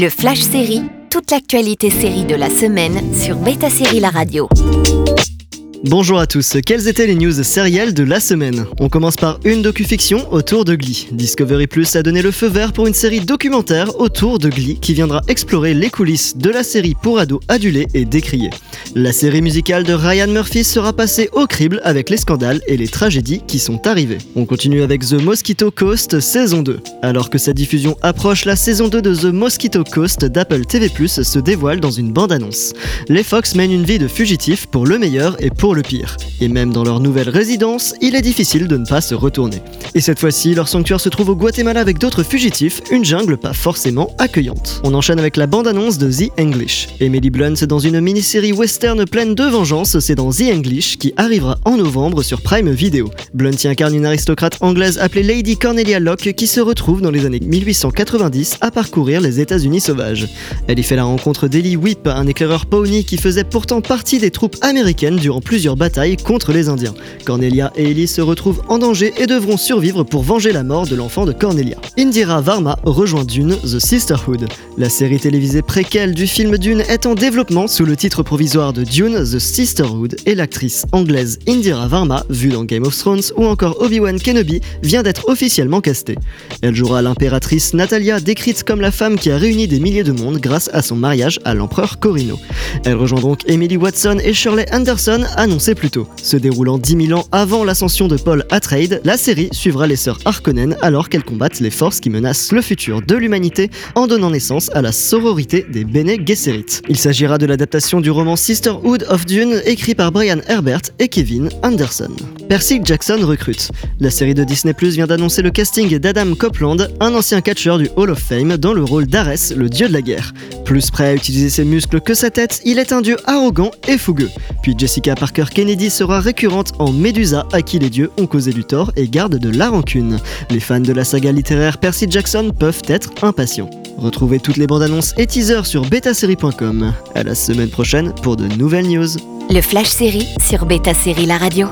Le Flash Série, toute l'actualité série de la semaine sur Beta Série La Radio. Bonjour à tous, quelles étaient les news sérielles de la semaine? On commence par une docu-fiction autour de Glee. Discovery Plus a donné le feu vert pour une série documentaire autour de Glee qui viendra explorer les coulisses de la série pour ados adulés et décriés. La série musicale de Ryan Murphy sera passée au crible avec les scandales et les tragédies qui sont arrivées. On continue avec The Mosquito Coast saison 2. Alors que sa diffusion approche, la saison 2 de The Mosquito Coast d'Apple TV+, se dévoile dans une bande-annonce. Les Fox mènent une vie de fugitifs pour le meilleur et pour le pire. Et même dans leur nouvelle résidence, il est difficile de ne pas se retourner. Et cette fois-ci, leur sanctuaire se trouve au Guatemala avec d'autres fugitifs, une jungle pas forcément accueillante. On enchaîne avec la bande-annonce de The English. Emily Blunt dans une mini-série western pleine de vengeance, c'est dans The English qui arrivera en novembre sur Prime Video. Blunt y incarne une aristocrate anglaise appelée Lady Cornelia Locke qui se retrouve dans les années 1890 à parcourir les États-Unis sauvages. Elle y fait la rencontre d'Ellie Whip, un éclaireur pony qui faisait pourtant partie des troupes américaines durant plusieurs bataille contre les Indiens. Cornelia et Ellie se retrouvent en danger et devront survivre pour venger la mort de l'enfant de Cornelia. Indira Varma rejoint Dune, The Sisterhood. La série télévisée préquelle du film Dune est en développement sous le titre provisoire de Dune, The Sisterhood et l'actrice anglaise Indira Varma, vue dans Game of Thrones ou encore Obi-Wan Kenobi, vient d'être officiellement castée. Elle jouera l'impératrice Natalia, décrite comme la femme qui a réuni des milliers de monde grâce à son mariage à l'empereur Corino. Elle rejoint donc Emily Watson et Shirley Anderson, annoncés sait plus tôt. Se déroulant 10 000 ans avant l'ascension de Paul Atreides, la série suivra les sœurs Harkonnen alors qu'elles combattent les forces qui menacent le futur de l'humanité en donnant naissance à la sororité des Bene Gesserit. Il s'agira de l'adaptation du roman Sisterhood of Dune écrit par Brian Herbert et Kevin Anderson. Percy Jackson recrute. La série de Disney Plus vient d'annoncer le casting d'Adam Copeland, un ancien catcheur du Hall of Fame, dans le rôle d'Ares, le dieu de la guerre. Plus prêt à utiliser ses muscles que sa tête, il est un dieu arrogant et fougueux. Puis Jessica Parker Kennedy sera récurrente en Médusa, à qui les dieux ont causé du tort et gardent de la rancune. Les fans de la saga littéraire Percy Jackson peuvent être impatients. Retrouvez toutes les bandes annonces et teasers sur betasérie.com. À la semaine prochaine pour de nouvelles news. Le Flash Série sur Beta Série La Radio.